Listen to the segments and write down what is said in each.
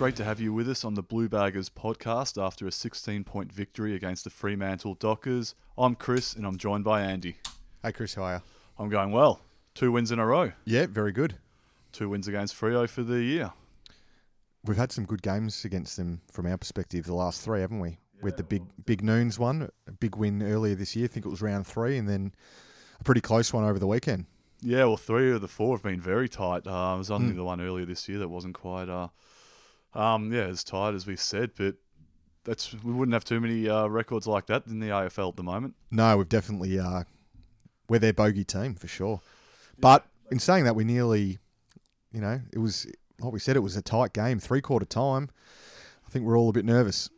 Great to have you with us on the Blue Baggers podcast after a 16 point victory against the Fremantle Dockers. I'm Chris and I'm joined by Andy. Hey, Chris, how are you? I'm going well. Two wins in a row. Yeah, very good. Two wins against Freo for the year. We've had some good games against them from our perspective, the last three, haven't we? With the big big noons one, a big win earlier this year. I think it was round three, and then a pretty close one over the weekend. Yeah, well, three of the four have been very tight. Uh, it was only the one earlier this year that wasn't quite, uh, um, yeah, as tight as we said. But that's we wouldn't have too many uh, records like that in the AFL at the moment. No, we've definitely uh, we're their bogey team for sure. But in saying that, we nearly, you know, it was like we said, it was a tight game, three quarter time. I think we're all a bit nervous.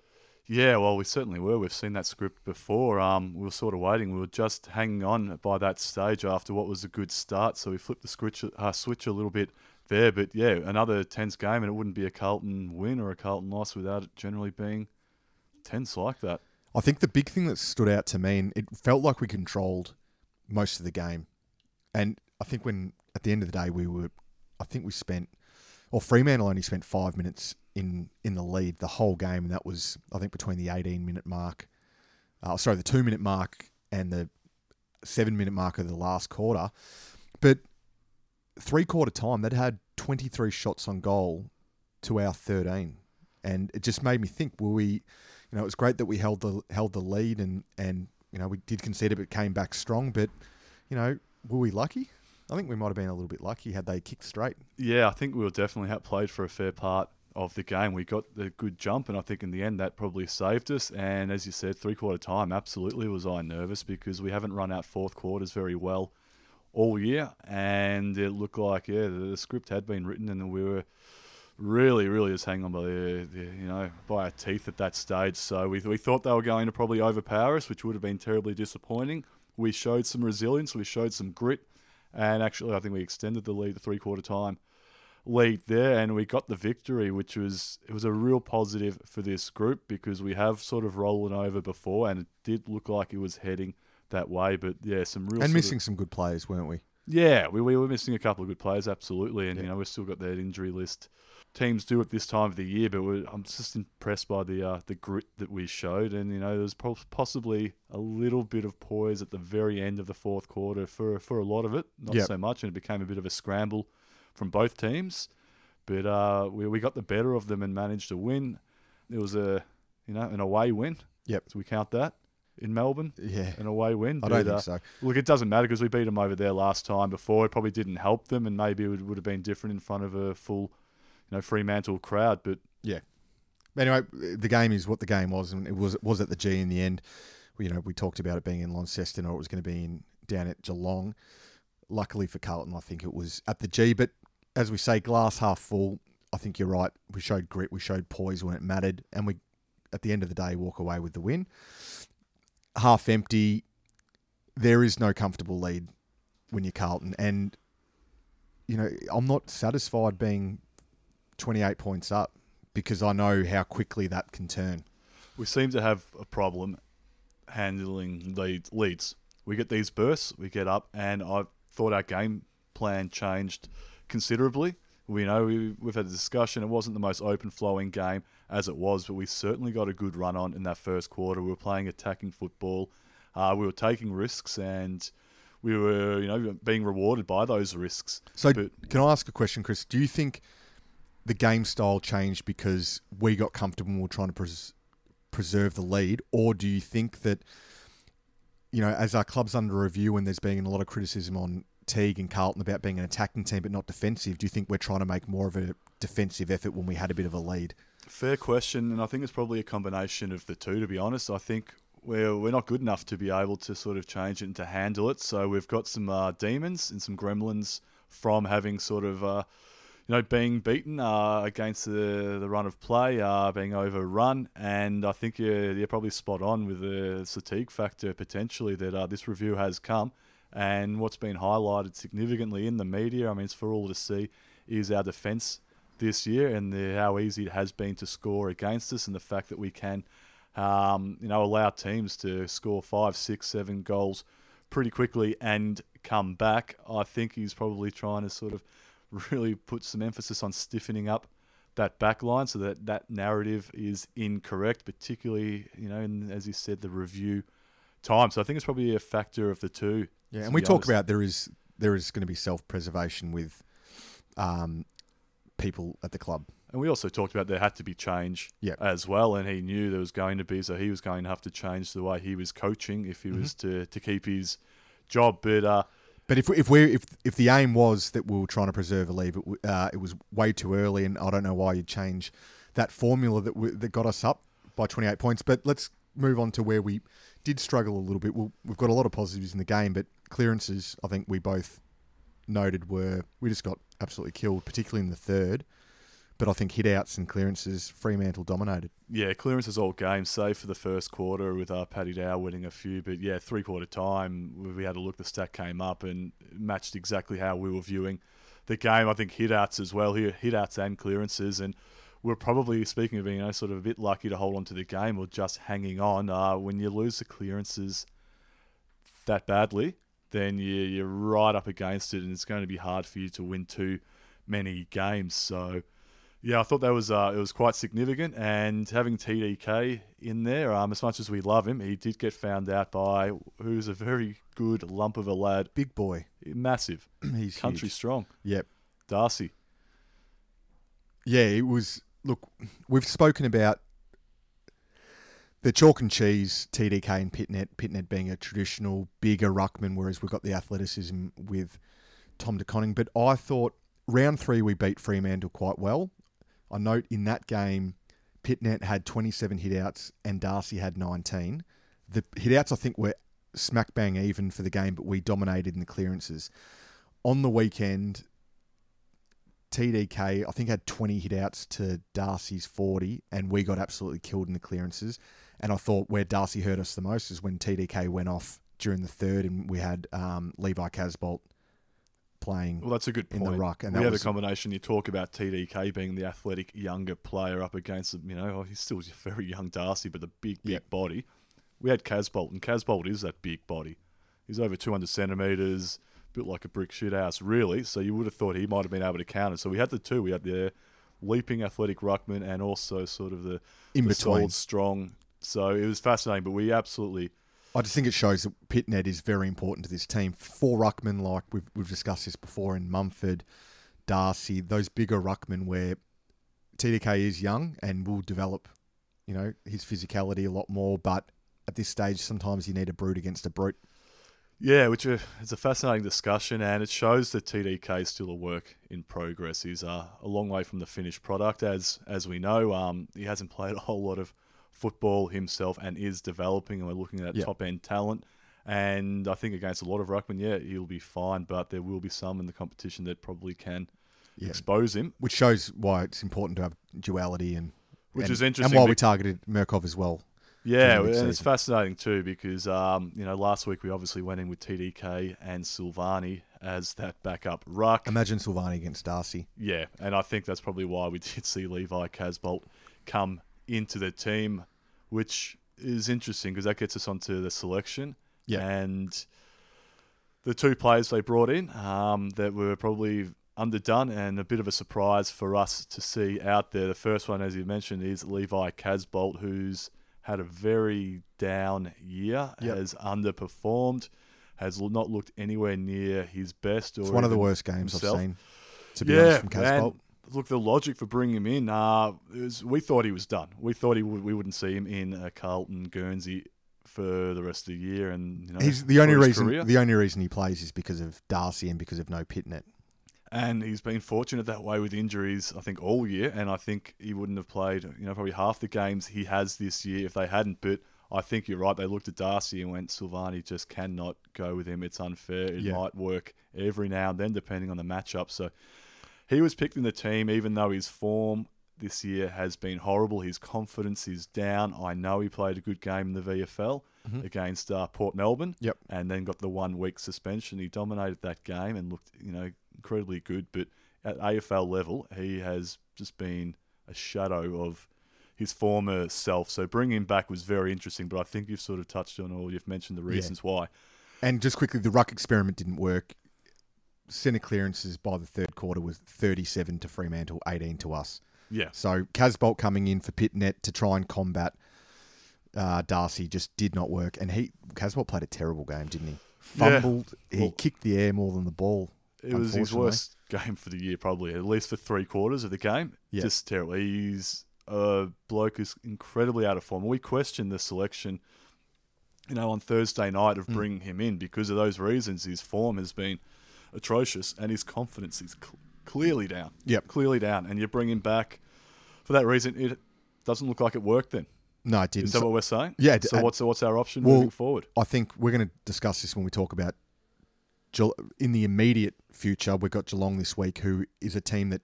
Yeah, well, we certainly were. We've seen that script before. Um, we were sort of waiting. We were just hanging on by that stage after what was a good start. So we flipped the switch, uh, switch a little bit there. But yeah, another tense game, and it wouldn't be a Carlton win or a Carlton loss without it generally being tense like that. I think the big thing that stood out to me, and it felt like we controlled most of the game. And I think when at the end of the day we were, I think we spent, or Fremantle only spent five minutes in in the lead the whole game, and that was I think between the 18 minute mark, uh, sorry, the two minute mark and the seven minute mark of the last quarter. But three quarter time, they'd had 23 shots on goal to our 13, and it just made me think: Were we, you know, it was great that we held the held the lead, and and you know we did concede it, but came back strong. But you know, were we lucky? I think we might have been a little bit lucky had they kicked straight. Yeah, I think we were definitely had played for a fair part of the game. We got the good jump, and I think in the end that probably saved us. And as you said, three quarter time, absolutely was I nervous because we haven't run out fourth quarters very well all year, and it looked like yeah the, the script had been written, and we were really, really just hanging on by the, the you know by our teeth at that stage. So we we thought they were going to probably overpower us, which would have been terribly disappointing. We showed some resilience, we showed some grit, and actually I think we extended the lead to three quarter time lead there and we got the victory which was it was a real positive for this group because we have sort of rolling over before and it did look like it was heading that way but yeah some real and missing of, some good players, weren't we? yeah we, we were missing a couple of good players absolutely and you know we've still got that injury list teams do at this time of the year but we're, I'm just impressed by the uh, the grit that we showed and you know there was po- possibly a little bit of poise at the very end of the fourth quarter for for a lot of it not Yep. so much and it became a bit of a scramble from both teams but uh, we, we got the better of them and managed to win. It was a you know an away win. Yep. So we count that in Melbourne, Yeah. an away win. I don't But, think so. Look, it doesn't matter because we beat them over there last time before. It probably didn't help them, and maybe it would, would have been different in front of a full, you know, Fremantle crowd. But Yeah. Anyway, the game is what the game was, and it was it was at the G in the end. You know, we talked about it being in Launceston or it was going to be in down at Geelong. Luckily for Carlton, I think it was at the G. But as we say, glass half full. I think you're right. We showed grit, we showed poise when it mattered, and we, at the end of the day, walk away with the win. Half empty. There is no comfortable lead when you're Carlton, and you know I'm not satisfied being 28 points up because I know how quickly that can turn. we seem to have a problem handling lead, leads. We get these bursts, we get up, and I thought our game plan changed considerably. We know we, we've had a discussion. It wasn't the most open flowing game as it was, but we certainly got a good run on in that first quarter. We were playing attacking football. Uh, we were taking risks, and we were, you know, being rewarded by those risks. So, But- can I ask a question, Chris? Do you think the game style changed because we got comfortable and we're trying to pres- preserve the lead, or do you think that, you know, as our club's under review and there's been a lot of criticism on Teague and Carlton about being an attacking team but not defensive, do you think we're trying to make more of a defensive effort when we had a bit of a lead? Fair question, and I think it's probably a combination of the two. To be honest, I think we're we're not good enough to be able to sort of change it and to handle it. So we've got some uh, demons and some gremlins from having sort of. Uh, you know, being beaten uh, against the the run of play, uh, being overrun, and I think you're, you're probably spot on with the fatigue factor potentially that uh, this review has come, and what's been highlighted significantly in the media. I mean, it's for all to see, is our defence this year and the, how easy it has been to score against us, and the fact that we can, um, you know, allow teams to score five, six, seven goals pretty quickly and come back. I think he's probably trying to sort of really put some emphasis on stiffening up that back line, so that that narrative is incorrect, particularly you know, in, as you said, the review time. So I think it's probably a factor of the two. Yeah, and we be talk honest. about there is there is going to be self preservation with um, people at the club. And we also talked about there had to be change Yeah. as well, and he knew there was going to be, so he was going to have to change the way he was coaching if he Mm-hmm. was to, to keep his job. But uh, But if if we if if the aim was that we were trying to preserve a leave, it, uh, it was way too early, and I don't know why you'd change that formula that w- that got us up by 28 points. But let's move on to where we did struggle a little bit. We'll, we've got a lot of positives in the game, but clearances, I think we both noted were we just got absolutely killed, particularly in the third. But I think hitouts and clearances, Fremantle dominated. yeah, clearances all game, save for the first quarter with uh, Paddy Dow winning a few. But yeah, three quarter time, we- had a look, the stat came up and matched exactly how we were viewing the game. I think hitouts as well here, hitouts and clearances. And we're probably, speaking of being you know, sort of a bit lucky to hold on to the game or just hanging on, uh, when you lose the clearances that badly, then you, you're right up against it, and it's going to be hard for you to win too many games. So, yeah, I thought that was uh, it was quite significant, and having TDK in there, um, as much as we love him, he did get found out by who's a very good lump of a lad, Big boy, massive, he's country huge. strong, Yep. Darcy. Yeah, it was. Look, we've spoken about the chalk and cheese TDK and Pittonet. Pittonet being a traditional bigger ruckman, whereas we've got the athleticism with Tom De Koning. But I thought round three we beat Fremantle quite well. I note in that game, Pittonet had 27 hitouts and Darcy had 19. The hitouts I think were smack bang even for the game, but we dominated in the clearances. On the weekend, TDK, I think, had 20 hitouts to Darcy's 40, and we got absolutely killed in the clearances. And I thought where Darcy hurt us the most is when TDK went off during the third, and we had um, Levi Casboult playing. Well, that's a good In point. the ruck, and we that have was- a combination. You talk about TDK being the athletic younger player up against, you know, oh, he's still a very young Darcy, but the big, big Yep. body. We had Casboult, and Casboult is that big body. He's over 200 centimetres, built like a brick shit house, really. So you would have thought he might have been able to counter. So we had the two. We had the leaping athletic ruckman and also sort of the, In the between. solid, strong. So it was fascinating, but we absolutely I just think it shows that Pittonet is very important to this team. For ruckmen, like we've, we've discussed this before, in Mumford, Darcy, those bigger ruckmen where TDK is young and will develop, you know, his physicality a lot more. But at this stage, sometimes you need a brute against a brute. Yeah, which uh, is a fascinating discussion, and it shows that TDK is still a work in progress. He's uh, a long way from the finished product, as as we know. Um, he hasn't played a whole lot of football himself, and is developing. And we're looking at Yeah. top end talent. And I think against a lot of ruckmen, yeah, he'll be fine. But there will be some in the competition that probably can Yeah. expose him. Which shows why it's important to have duality and. Which and, is interesting And why we targeted Murkov as well. Yeah, and it's fascinating too because um, you know last week we obviously went in with TDK and Silvagni as that backup ruck. Imagine Silvagni against Darcy. Yeah, and I think that's probably why we did see Levi Casboult come into the team, which is interesting because that gets us onto the selection. Yeah. And the two players they brought in um, that were probably underdone and a bit of a surprise for us to see out there. The first one, as you mentioned, is Levi Casboult, who's had a very down year, Yep. has underperformed, has not looked anywhere near his best. Or It's one of the worst games himself. I've seen. To be honest, from Casboult. Look, the logic for bringing him in, uh, is we thought he was done. We thought he would, we wouldn't see him in a Carlton Guernsey for the rest of the year, and you know, He's the only reason. career. The only reason he plays is because of Darcy and because of no Pittonet. and he's been fortunate that way with injuries. I think all year, and I think he wouldn't have played, you know, probably half the games he has this year if they hadn't. But I think you're right. They looked at Darcy and went, Silvagni just cannot go with him. It's unfair. It Yeah. might work every now and then, depending on the matchup. So he was picked in the team, even though his form this year has been horrible. His confidence is down. I know he played a good game in the VFL against uh, Port Melbourne, Yep. and then got the one week suspension. He dominated that game and looked, you know, incredibly good. But at AFL level, he has just been a shadow of his former self. So bringing him back was very interesting. But I think you've sort of touched on all. You've mentioned the reasons why. And just quickly, the ruck experiment didn't work. Centre clearances by the third quarter was 37 to Fremantle, 18 to us. Yeah. So Casboult coming in for Pittonet to try and combat uh, Darcy just did not work, and he Casboult played a terrible game, didn't he? Yeah. Fumbled. He Well- kicked the air more than the ball. It was his worst game for the year, probably, at least for three quarters of the game. Yeah. Just terrible. He's a bloke who's incredibly out of form. We questioned the selection, you know, on Thursday night of bringing him in because of those reasons. His form has been atrocious and his confidence is cl- clearly down. Yep. Clearly down. And you bring him back for that reason. It doesn't look like it worked then. No, it didn't. Is that So- what we're saying? Yeah, So what's what's our option well, moving forward? I think we're going to discuss this when we talk about Geel- in the immediate future. We've got Geelong this week, who is a team that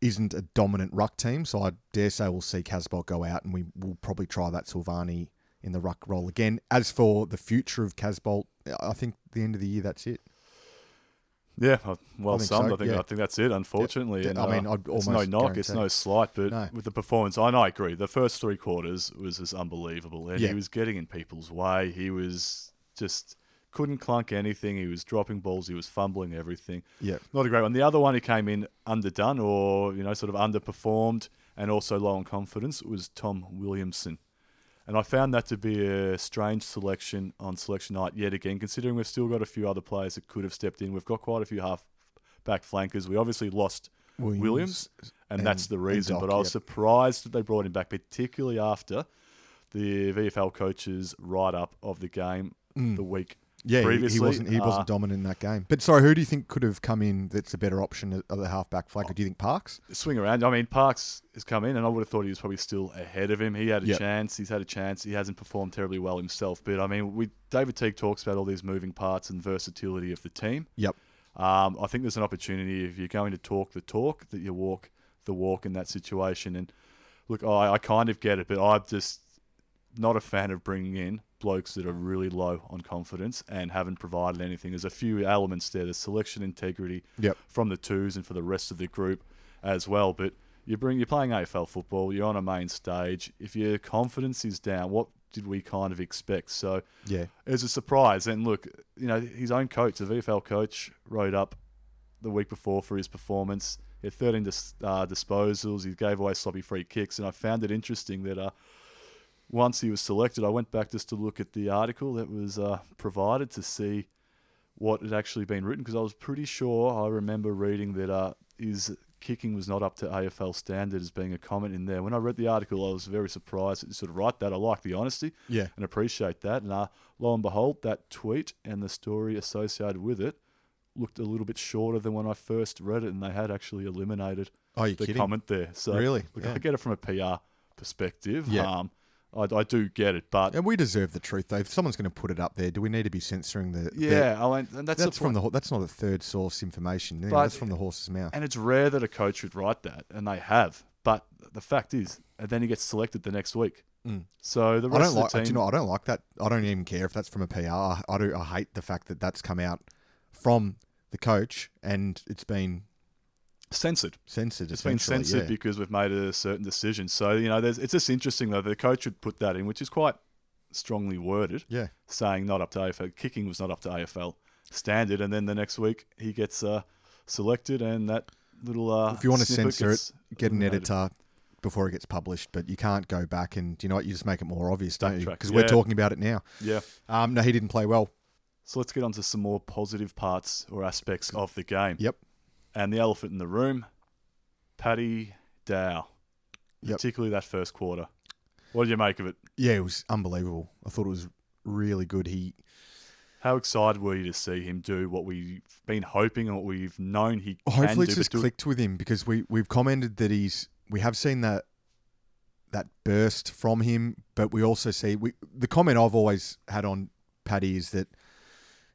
isn't a dominant ruck team. So I dare say we'll see Casboult go out, and we will probably try that Silvagni in the ruck role again. As for the future of Casboult, I think the end of the year that's it. Yeah, well I summed. so, I think yeah. I think that's it. Unfortunately, Yeah, and, I mean, uh, I'd it's no knock, it's no slight, but No. with the performance, I know I agree. The first three quarters was just unbelievable, and Yeah. he was getting in people's way. He was just couldn't clunk anything. He was dropping balls. He was fumbling everything. Yeah. Not a great one. The other one who came in underdone or you know sort of underperformed and also low on confidence was Tom Williamson. And I found that to be a strange selection on selection night yet again, considering we've still got a few other players that could have stepped in. We've got quite a few half back flankers. We obviously lost Williams, Williams, and, and- that's the reason. Doc, but I was yep. surprised that they brought him back, particularly after the VFL coach's write up of the game the week Mm. Yeah, he- previously. he wasn't he Uh, wasn't dominant in that game. But sorry, who do you think could have come in that's a better option at at the halfback flanker? Do you think Parks? swing around. I mean, Parks has come in, and I would have thought he was probably still ahead of him. He had a Yep. chance. He's had a chance. He hasn't performed terribly well himself. But I mean, we David Teague talks about all these moving parts and versatility of the team. Yep. Um, I think there's an opportunity if you're going to talk the talk that you walk the walk in that situation. And look, I, I kind of get it, but I'm just not a fan of bringing in blokes that are really low on confidence and haven't provided anything. There's a few elements there. There's selection integrity Yep. from the twos and for the rest of the group as well. But you bring you're playing AFL football. You're on a main stage. If your confidence is down, what did we kind of expect? So Yeah. it was a surprise. And look, you know, his own coach, the VFL coach, wrote up the week before for his performance. He had 13 dis- uh, disposals. He gave away sloppy free kicks. And I found it interesting that uh, once he was selected, I went back just to look at the article that was uh, provided to see what had actually been written because I was pretty sure I remember reading that uh, his kicking was not up to AFL standard as being a comment in there. When I read the article, I was very surprised that you sort of write that. I like the honesty Yeah. and appreciate that. And uh, lo and behold, that tweet and the story associated with it looked a little bit shorter than when I first read it, and they had actually eliminated Oh, the kidding? comment there. So Really? look, Yeah. I get it from a PR perspective. Yeah. Um, I, I do get it, but And we deserve the truth, though. If someone's going to put it up there, do we need to be censoring the? the- yeah, I mean, and that's, that's the from the. That's not a third source information. But- that's from the horse's mouth. And it's rare that a coach would write that, and they have. But the fact is, and then he gets selected the next week. Mm. So the I rest don't like. of the Do team, you know? I don't like that. I don't even care if that's from a PR. I, I do. I hate the fact that that's come out from the coach and it's been censored. censored. It's been censored yeah. because we've made a certain decision. So you know, there's, it's just interesting though. The coach would put that in, which is quite strongly worded, yeah. saying not up to AFL. Kicking was not up to AFL standard, and then the next week he gets uh, selected, and that little. Uh, If you want to censor it, get an editor before it gets published, but you can't go back and you know what? You just make it more obvious, don't you? Because we're talking about it now. Yeah. Um, no, he didn't play well. So let's get on to some more positive parts or aspects of the game. Yep. And the elephant in the room, Paddy Dow. Yep. Particularly that first quarter. What did you make of it? Yeah, it was unbelievable. I thought it was really good. He How excited were you to see him do what we've been hoping and what we've known he can hopefully do? it's just do- clicked with him because we we've commented that he's we have seen that that burst from him, but we also see we the comment I've always had on Paddy is that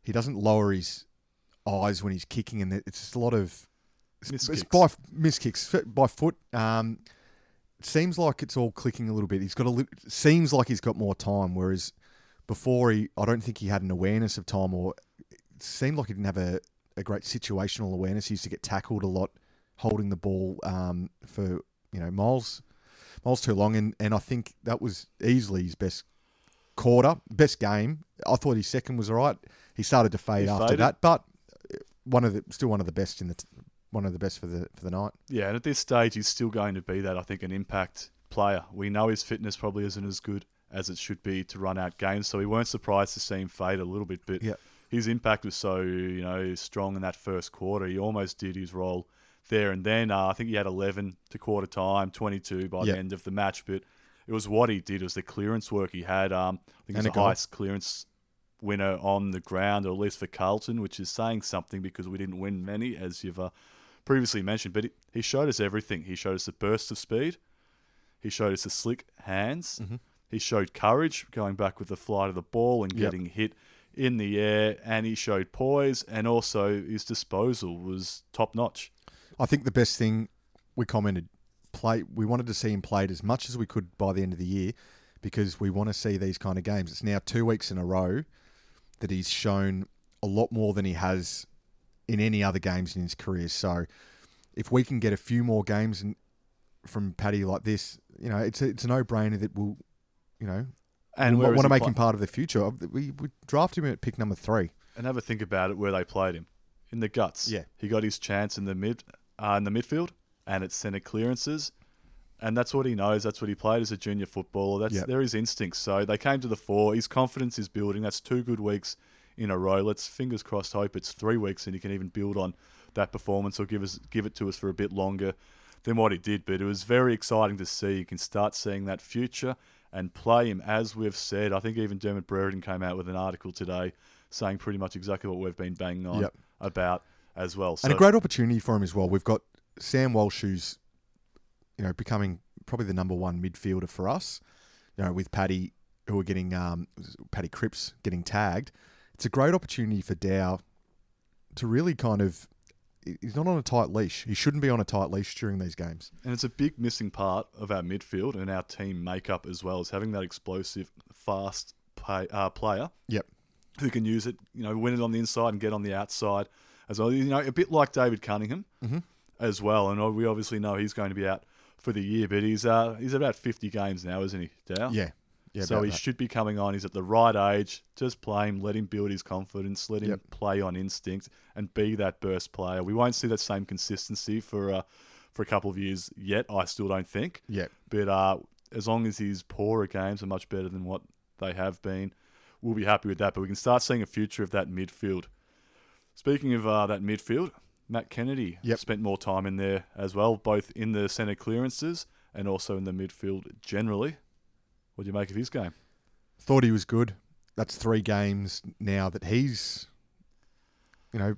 he doesn't lower his eyes when he's kicking, and it's just a lot of Miss it's kicks. by miss kicks by foot. Um, seems like it's all clicking a little bit. He's got a li- seems like he's got more time, whereas before he I don't think he had an awareness of time, or it seemed like he didn't have a, a great situational awareness. He used to get tackled a lot, holding the ball um, for you know miles miles too long, and, and I think that was easily his best quarter, best game. I thought his second was all right. He started to fade He after faded. that, but one of the still one of the best in the one of the best for the for the night. Yeah, and at this stage, he's still going to be that. I think an impact player. We know his fitness probably isn't as good as it should be to run out games, so we weren't surprised to see him fade a little bit. But Yeah. his impact was so you know strong in that first quarter. He almost did his role there and then. Uh, I think he had 11 to quarter time, 22 by Yeah. the end of the match. But it was what he did. It was the clearance work he had. Um, I think And he's a the highest clearance winner on the ground, or at least for Carlton, which is saying something because we didn't win many, as you've uh, previously mentioned. But he, he showed us everything. He showed us the burst of speed. He showed us the slick hands. Mm-hmm. He showed courage, going back with the flight of the ball and Yep. getting hit in the air. And he showed poise, and also his disposal was top notch. I think the best thing we commented play. We wanted to see him played as much as we could by the end of the year because we want to see these kind of games. It's now two weeks in a row that he's shown a lot more than he has in any other games in his career. So if we can get a few more games in, from Paddy like this, you know, it's a, it's a no brainer that we'll, you know, And we want to make pla- him part of the future. We we drafted him at pick number three. and have a think about it where they played him in the guts. Yeah. he got his chance in the mid uh, in the midfield and at centre clearances, and that's what he knows. That's what he played as a junior footballer. That's Yep. they're his instincts. So they came to the fore. His confidence is building. That's two good weeks in a row. Let's fingers crossed hope it's three weeks and he can even build on that performance or give us give it to us for a bit longer than what he did. But it was very exciting to see. You can start seeing that future and play him as we've said. I think even Dermott Brereton came out with an article today saying pretty much exactly what we've been banging on Yep. about as well. So and a great opportunity for him as well. We've got Sam Walsh, who's you know becoming probably the number one midfielder for us. You know, with Paddy, who are getting um, Paddy Cripps getting tagged. It's a great opportunity for Dow to really kind of. He's not on a tight leash. He shouldn't be on a tight leash during these games. And it's a big missing part of our midfield and our team makeup as well, as having that explosive, fast pay, uh, player Yep. who can use it, you know, win it on the inside and get on the outside as well. You know, a bit like David Cunningham Mhm. as well. And we obviously know he's going to be out for the year, but he's uh, he's about 50 games now, isn't he, Dow? Yeah. Yeah. so he that. should be coming on. He's at the right age. Just play him, let him build his confidence, let him Yep. play on instinct, and be that burst player. We won't see that same consistency for uh, for a couple of years yet. I still don't think. Yeah. But uh, as long as his poorer games are much better than what they have been, we'll be happy with that. But we can start seeing a future of that midfield. Speaking of uh, that midfield, Matt Kennedy Yep. spent more time in there as well, both in the centre clearances and also in the midfield generally. What do you make of his game? Thought he was good. That's three games now that he's, you know,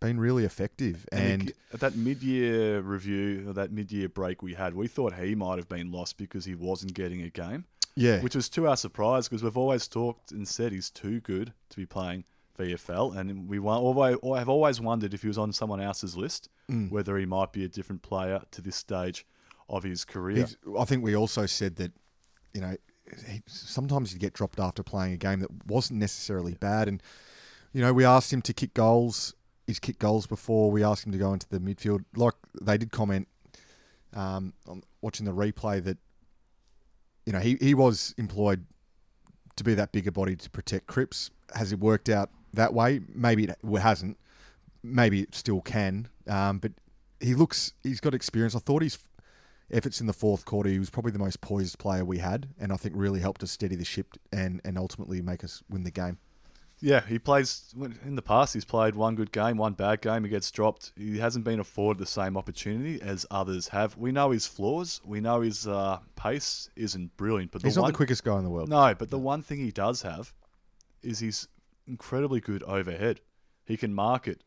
been really effective. And, he- at that mid-year review, or that mid-year break we had, we thought he might have been lost because he wasn't getting a game, yeah, which was to our surprise because we've always talked and said he's too good to be playing VFL, and we I have always wondered if he was on someone else's list, Mm. whether he might be a different player to this stage of his career. He's, I think we also said that, you know, he, sometimes you get dropped after playing a game that wasn't necessarily bad. And, you know, we asked him to kick goals. He's kicked goals before. We asked him to go into the midfield. Like they did comment um, on watching the replay that, you know, he, he was employed to be that bigger body to protect Cripps. Has it worked out that way? Maybe it hasn't. Maybe it still can. Um, but he looks, he's got experience. I thought his efforts in the fourth quarter, he was probably the most poised player we had, and I think really helped us steady the ship and, and ultimately make us win the game. Yeah, he plays in the past. He's played one good game, one bad game. He gets dropped. He hasn't been afforded the same opportunity as others have. We know his flaws. We know his uh, pace isn't brilliant, but the He's not one the quickest guy in the world. no, but the one thing he does have is he's incredibly good overhead. He can mark it.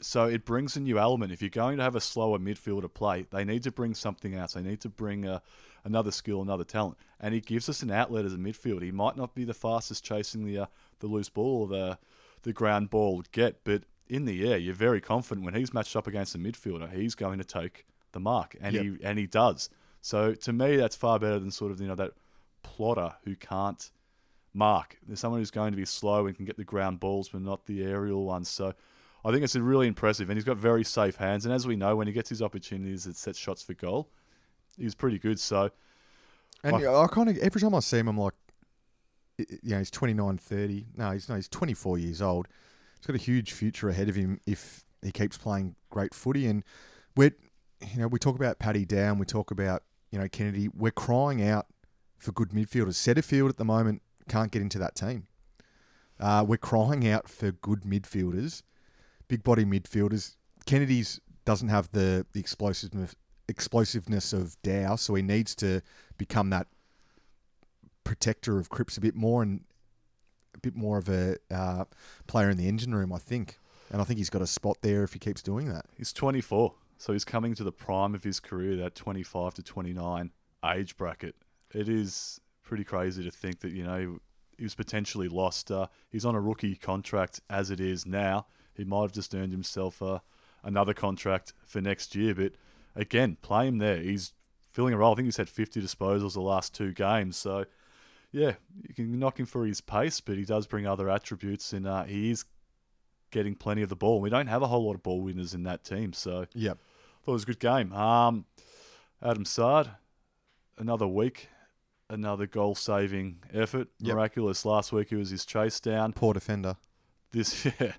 So it brings a new element. If you're going to have a slower midfielder play, they need to bring something else. They need to bring uh, another skill, another talent. And he gives us an outlet as a midfielder. He might not be the fastest chasing the uh, the loose ball or the the ground ball get, but in the air, you're very confident when he's matched up against a midfielder, he's going to take the mark, and Yep. he and he does. So to me, that's far better than sort of you know that plotter who can't mark. There's someone who's going to be slow and can get the ground balls, but not the aerial ones. So I think it's really impressive, and he's got very safe hands. And as we know, when he gets his opportunities, it sets shots for goal. He's pretty good. So And I- I kind of every time I see him, I'm like, you know, he's 29, 30. No, he's no, he's 24 years old. He's got a huge future ahead of him if he keeps playing great footy, and we're you know we talk about Paddy Down, we talk about you know Kennedy. We're crying out for good midfielders. Setterfield at the moment can't get into that team. Uh, we're crying out for good midfielders, big body midfielders. Kennedy's doesn't have the, the explosiveness explosiveness of Dow, so he needs to become that protector of Cripps a bit more and a bit more of a uh, player in the engine room, I think. And I think he's got a spot there if he keeps doing that. He's 24, so he's coming to the prime of his career, that 25 to 29 age bracket. It is pretty crazy to think that, you know, he was potentially lost. Uh, he's on a rookie contract as it is now. He might have just earned himself uh, another contract for next year, but again, play him there. He's filling a role. I think he's had 50 disposals the last two games. So, yeah, you can knock him for his pace, but he does bring other attributes, and uh, he is getting plenty of the ball. We don't have a whole lot of ball winners in that team, so yep. thought it was a good game. Um, Adam Saad, another week, another goal-saving effort. Yep. Miraculous. Last week it was his chase down. Poor defender. This, yeah,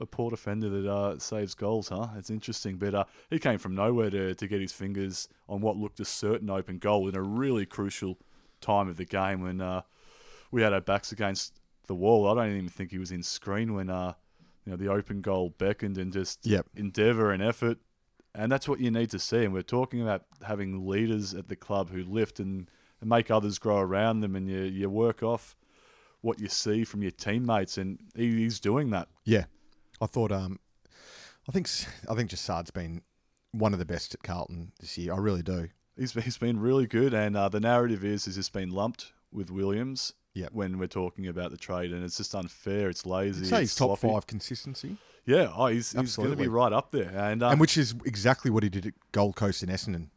a poor defender that uh, saves goals, huh? It's interesting. But uh, he came from nowhere to, to get his fingers on what looked a certain open goal in a really crucial time of the game when uh, we had our backs against the wall. I don't even think he was in screen when uh, you know the open goal beckoned and just Yep. endeavour and effort. And that's what you need to see. And we're talking about having leaders at the club who lift and, and make others grow around them, and you, you work off what you see from your teammates. And he, he's doing that. Yeah, I thought. Um, I think I think Jassad's been one of the best at Carlton this year. I really do. He's, he's been really good, and uh, the narrative is is just been lumped with Williams Yep. when we're talking about the trade, and it's just unfair. It's lazy. I'd say it's he's top sloppy. five consistency, Yeah, oh, he's, he's going to be right up there, and, uh, and which is exactly what he did at Gold Coast in Essendon.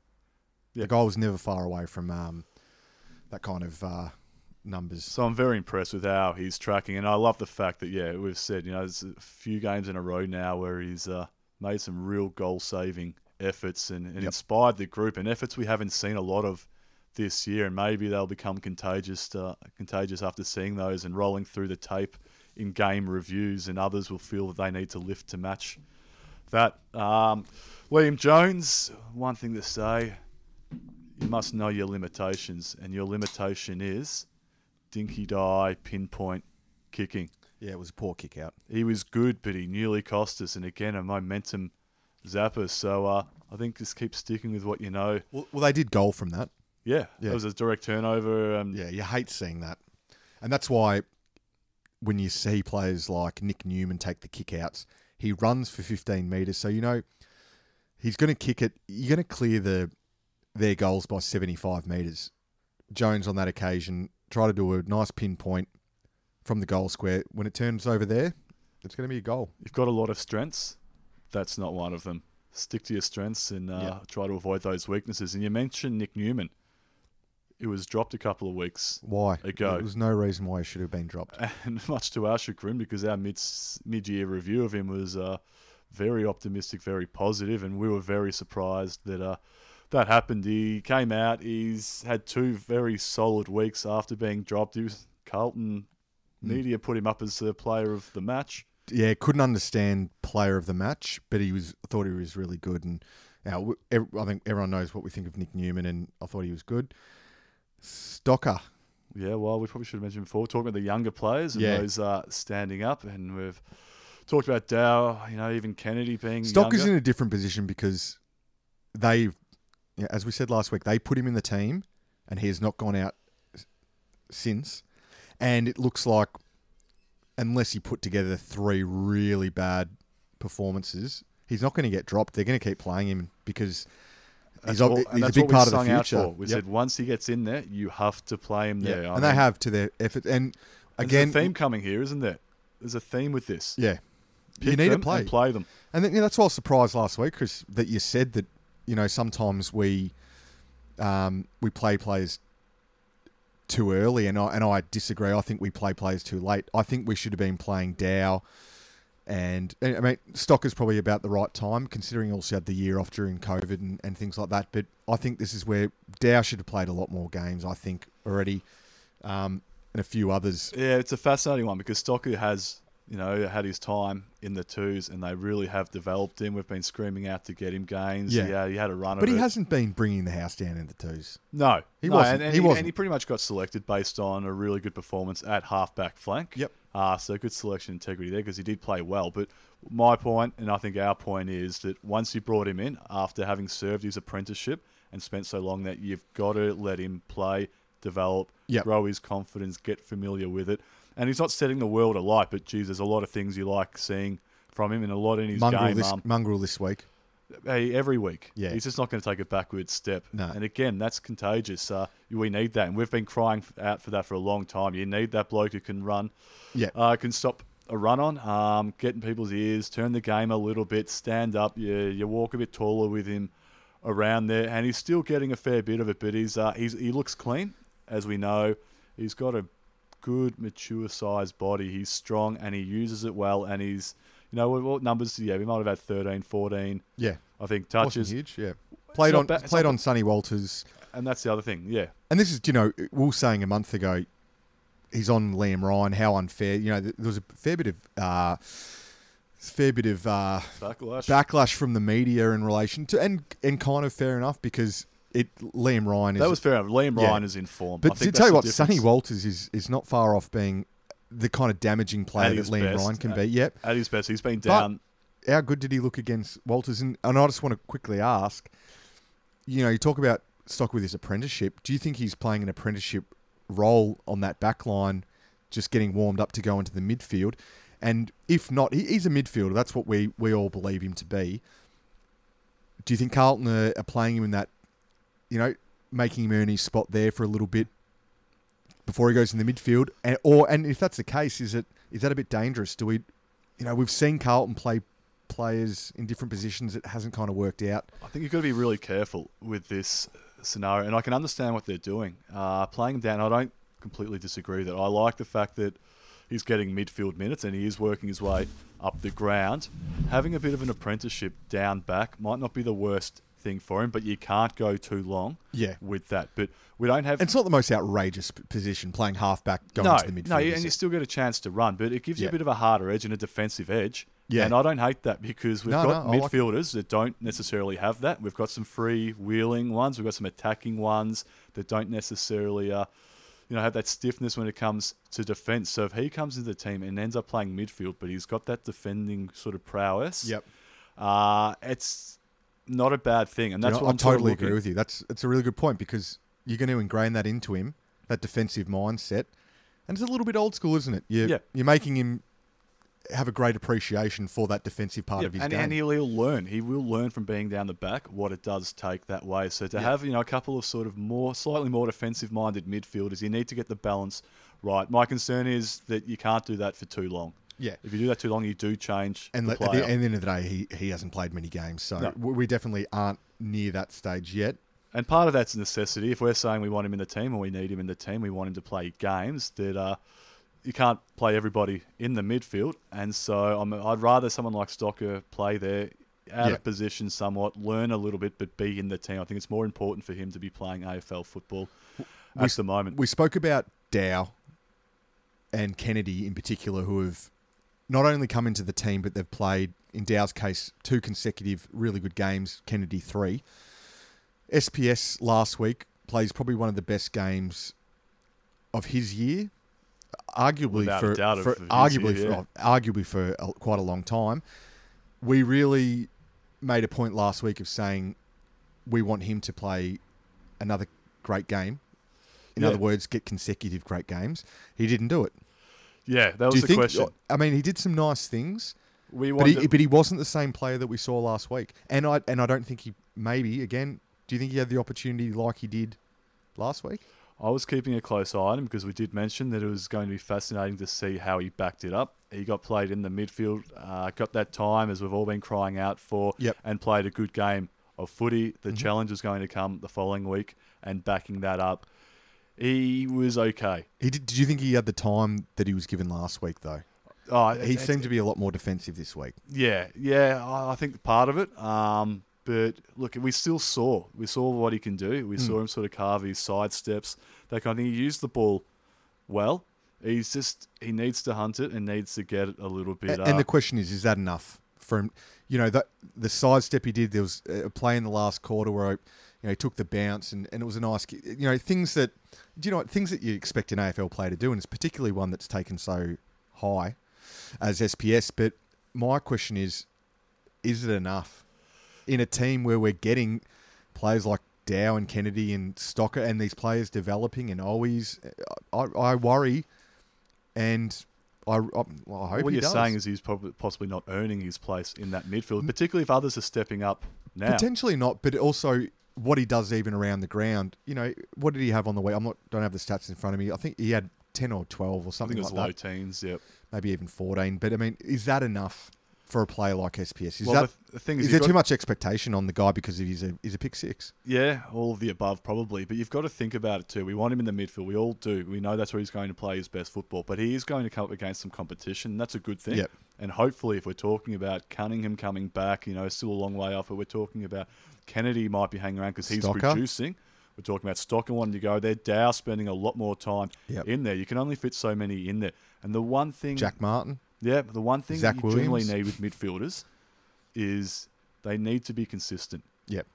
Yeah. The guy was never far away from um, that kind of uh, numbers. so I'm very impressed with how he's tracking, and I love the fact that yeah, we've said you know there's a few games in a row now where he's uh, made some real goal saving efforts and, and Yep. inspired the group, and efforts we haven't seen a lot of this year, and maybe they'll become contagious uh, contagious after seeing those and rolling through the tape in game reviews, and others will feel that they need to lift to match that. Um, Liam Jones, one thing to say, you must know your limitations, and your limitation is dinky die pinpoint kicking. Yeah, it was a poor kick out. He was good, but he nearly cost us, and again a momentum zapper. So uh, I think just keep sticking with what you know. Well, well, they did goal from that. Yeah, Yeah. it was a direct turnover. Um, Yeah, you hate seeing that, and that's why when you see players like Nic Newman take the kick outs, he runs for 15 meters, so you know he's going to kick it. You're going to clear the their goals by 75 meters. Jones on that occasion tried to do a nice pinpoint from the goal square. When it turns over there, it's going to be a goal. You've got a lot of strengths. That's not one of them. Stick to your strengths and uh, Yeah. try to avoid those weaknesses. And you mentioned Nic Newman. It was dropped a couple of weeks Why? A go. There was no reason why he should have been dropped. and much to our chagrin, because our mid mid year review of him was uh, very optimistic, very positive, and we were very surprised that uh, that happened. He came out. He's had two very solid weeks after being dropped. He was Carlton media put him up as the player of the match. yeah, couldn't understand player of the match, but he was thought he was really good. And you know, I think everyone knows what we think of Nic Newman, and I thought he was good. Stocker, Yeah, well, we probably should have mentioned before, talking about the younger players and Yeah. those uh, standing up, and we've talked about Dow, you know, even Kennedy being Stocker's younger. in a different position because they, yeah, as we said last week, they put him in the team, and he has not gone out since. And it looks like, unless he put together three really bad performances, he's not going to get dropped. They're going to keep playing him because That's he's, what- he's and a big part of the future. for. We Yep. said once he gets in there, you have to play him there. I and they have to their effort. And There's again, a theme coming here, isn't there? There's a theme with this. yeah, you Pick need to play. and play them. And then, yeah, that's why I was surprised last week, Chris, that you said that you know sometimes we um, we play players too early, and I and I disagree. I think we play players too late. I think we should have been playing Dow, and I mean Stock is probably about the right time, considering he also had the year off during COVID and, and things like that. But I think this is where Dow should have played a lot more games. I think already, um, and a few others. Yeah, it's a fascinating one because Stocker has you know, had his time in the twos, and they really have developed him. We've been screaming out to get him games. Yeah. Yeah, he had a run But he it. hasn't been bringing the house down in the twos. No, He no, wasn't. And, and He he, wasn't. and he pretty much got selected based on a really good performance at halfback flank. Yep. Uh, so good selection integrity there because he did play well. But my point, and I think our point, is that once you brought him in after having served his apprenticeship and spent so long, that you've got to let him play, develop, Yep. grow his confidence, get familiar with it. And he's not setting the world alight, but geez, there's a lot of things you like seeing from him and a lot in his Mongrel game. this um, mongrel this week. Hey, every week. Yeah. He's just not going to take a backward step. No. And again, that's contagious. Uh, we need that. And we've been crying out for that for a long time. You need that bloke who can run, Yeah. uh, can stop a run on, um, get in people's ears, turn the game a little bit, stand up. You, you walk a bit taller with him around there. And he's still getting a fair bit of it, but he's, uh, he's, he looks clean, as we know. He's got a good, mature sized body. He's strong and he uses it well. And he's, you know, what, what numbers yeah? He might have had 13, 14. Yeah. I think touches, huge. Yeah. Played on ba- played on Sonny Walters. and that's the other thing. Yeah, And this is, you know, we were saying a month ago, he's on Liam Ryan. How unfair! You know, th- there was a fair bit of, uh, fair bit of uh, backlash. backlash from the media in relation to, and and kind of fair enough because it Liam Ryan is. that was fair enough. Liam Yeah. Ryan is informed. I but to tell you what, Sonny. Walters is is not far off being the kind of damaging player that Liam best. Ryan can Uh, be. Yep. at his best, he's been But- down. how good did he look against Walters? And, and I just want to quickly ask, you know, you talk about Stock with his apprenticeship. Do you think he's playing an apprenticeship role on that back line, just getting warmed up to go into the midfield? And if not, he, he's a midfielder. That's what we, we all believe him to be. Do you think Carlton are, are playing him in that, you know, making him earn his spot there for a little bit before he goes in the midfield? And or and if that's the case, is it is that a bit dangerous? Do we, you know, we've seen Carlton play players in different positions. It hasn't kind of worked out. I think you've got to be really careful with this scenario, and I can understand what they're doing. Uh, playing him down, I don't completely disagree that. I like the fact that he's getting midfield minutes and he is working his way up the ground. Having a bit of an apprenticeship down back might not be the worst thing for him, but you can't go too long Yeah. with that. But we don't have it's not the most outrageous position playing halfback going no, to the midfield. No, and you still get a chance to run, but it gives you a bit of a harder edge and a defensive edge. Yeah. And I don't hate that because we've No, got no, I like midfielders that don't necessarily have that. We've got some free wheeling ones. We've got some attacking ones that don't necessarily, uh, you know, have that stiffness when it comes to defence. So if he comes into the team and ends up playing midfield, but he's got that defending sort of prowess, Yep. uh, it's not a bad thing. And You that's know, what I I'm totally looking- agree with you. That's that's a really good point because you're going to ingrain that into him, that defensive mindset, and it's a little bit old school, isn't it? You're, Yeah. You're making him have a great appreciation for that defensive part Yeah, of his and, game. and he'll, he'll learn. He will learn from being down the back what it does take that way. So to Yeah. have you know a couple of sort of more slightly more defensive minded midfielders, you need to get the balance right. My concern is that you can't do that for too long. Yeah. If you do that too long, you do change And the at the, at the end of the day, he, he hasn't played many games, so No. we definitely aren't near that stage yet. And part of that's necessity. If we're saying we want him in the team and we need him in the team, we want him to play games that uh, you can't play everybody in the midfield. And so I'm, I'd rather someone like Stocker play there out Yeah. of position somewhat, learn a little bit, but be in the team. I think it's more important for him to be playing AFL football We at the moment. We spoke about Dow and Kennedy in particular, who have not only come into the team, but they've played, in Dow's case, two consecutive really good games, Kennedy three. SPS last week plays probably one of the best games of his year, arguably Without a for, doubt for arguably year, for oh, arguably for a, quite a long time. We really made a point last week of saying we want him to play another great game. In Yeah. other words, get consecutive great games. He didn't do it. Yeah, that was the think? question. I mean, he did some nice things, We but he, but he wasn't the same player that we saw last week. And I and I don't think he maybe again. Do you think he had the opportunity like he did last week? I was keeping a close eye on him because we did mention that it was going to be fascinating to see how he backed it up. He got played in the midfield, uh, got that time as we've all been crying out for, Yep. and played a good game of footy. The Mhm. challenge was going to come the following week, and backing that up, he was okay. He did. Did you think he had the time that he was given last week though? Oh, He seemed to be a lot more defensive this week. Yeah, yeah, I I think part of it. Um, but look, we still saw we saw what he can do. We Mm. saw him sort of carve his side steps. That kind of thing. He used the ball well. He's just he needs to hunt it and needs to get it a little bit. A- and the question is, is that enough for him? You know, that the sidestep he did. There was a play in the last quarter where you know he took the bounce and, and it was a nice. You know, things that do you know what things that you expect an AFL player to do, and it's particularly one that's taken so high as SPS. But my question is, is it enough in a team where we're getting players like Dow and Kennedy and Stocker and these players developing and always, I, I worry, and I, I, well, I hope what you're does. saying is he's probably possibly not earning his place in that midfield, mm. particularly if others are stepping up now. Potentially not, but also what he does even around the ground. You know, what did he have on the way? I'm not don't have the stats in front of me. I think he had ten or twelve or I something think it was like low that. teens. Yep. Maybe even fourteen. But I mean, is that enough for a player like SPS? Is well, that the, the thing is, is there got- too much expectation on the guy because he's a uh, he's a pick six? Yeah, all of the above probably, but you've got to think about it too. We want him in the midfield. We all do. We know that's where he's going to play his best football, but he is going to come up against some competition. That's a good thing. Yep. And hopefully, if we're talking about Cunningham coming back, you know, still a long way off, but we're talking about Kennedy might be hanging around because he's Stocker. producing. We're talking about Stocker wanting to go there. Dow spending a lot more time Yep. in there. You can only fit so many in there. And the one thing Jack Martin. Yeah, the one thing Zach that you generally need with midfielders is they need to be consistent. Yep.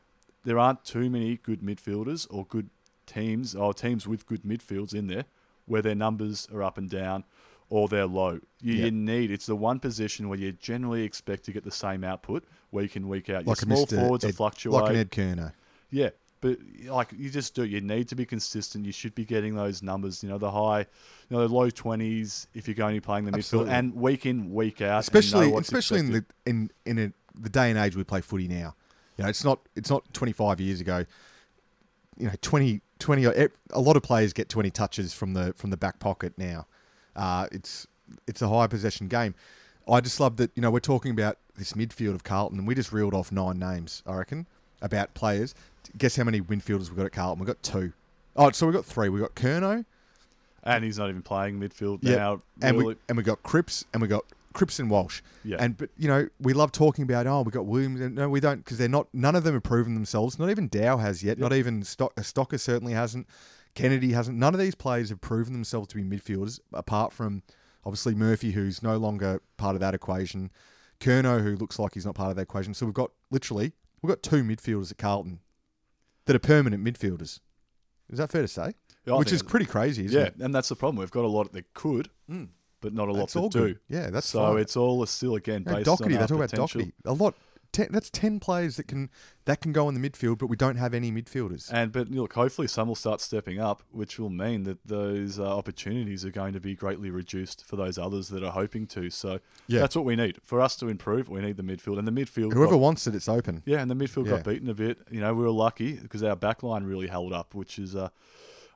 There aren't too many good midfielders or good teams or teams with good midfields in there where their numbers are up and down or they're low. You, you need it's the one position where you generally expect to get the same output week in week out. Your Like small Mr. forwards Ed, will fluctuate. like an Ed Curnow. Yeah, but like you just do, you need to be consistent. You should be getting those numbers. You know, the high, you know, the low twenties if you're going to be playing the Absolutely. midfield and week in week out. especially especially in the in in a, the day and age we play footy now. You know, it's not it's not 25 years ago. You know, 20, 20 a lot of players get 20 touches from the from the back pocket now. Uh, it's it's a high possession game. I just love that. You know, we're talking about this midfield of Carlton, and we just reeled off nine names. I reckon about players. Guess how many midfielders we got at Carlton? We got two. Oh, so we got three. We got Curnow, and he's not even playing midfield Yeah, now. and really. we and we got Cripps, and we got Cripps and Walsh. Yeah. And but you know we love talking about oh we got Williams and no we don't because they're not none of them have proven themselves. Not even Dow has yet. Not even Stock, uh, Stocker certainly hasn't. Kennedy hasn't. None of these players have proven themselves to be midfielders apart from obviously Murphy who's no longer part of that equation. Curnow who looks like he's not part of that equation. So we've got literally we've got two midfielders at Carlton that are permanent midfielders. Is that fair to say? Yeah, I Which think is it- pretty crazy, isn't yeah, it? and that's the problem. We've got a lot that could, mm. but not a lot That's that all do. good. Yeah, that's so fine. it's all still again No, based Docherty, on they our talk about potential. Docherty. A lot. Ten, that's ten players that can that can go in the midfield, but we don't have any midfielders. And but look, hopefully some will start stepping up, which will mean that those uh, opportunities are going to be greatly reduced for those others that are hoping to. So Yeah. that's what we need for us to improve. We need the midfield, and the midfield. Whoever got- wants it, it's open. yeah, and the midfield Yeah. got beaten a bit. You know, we were lucky because our back line really held up, which is uh,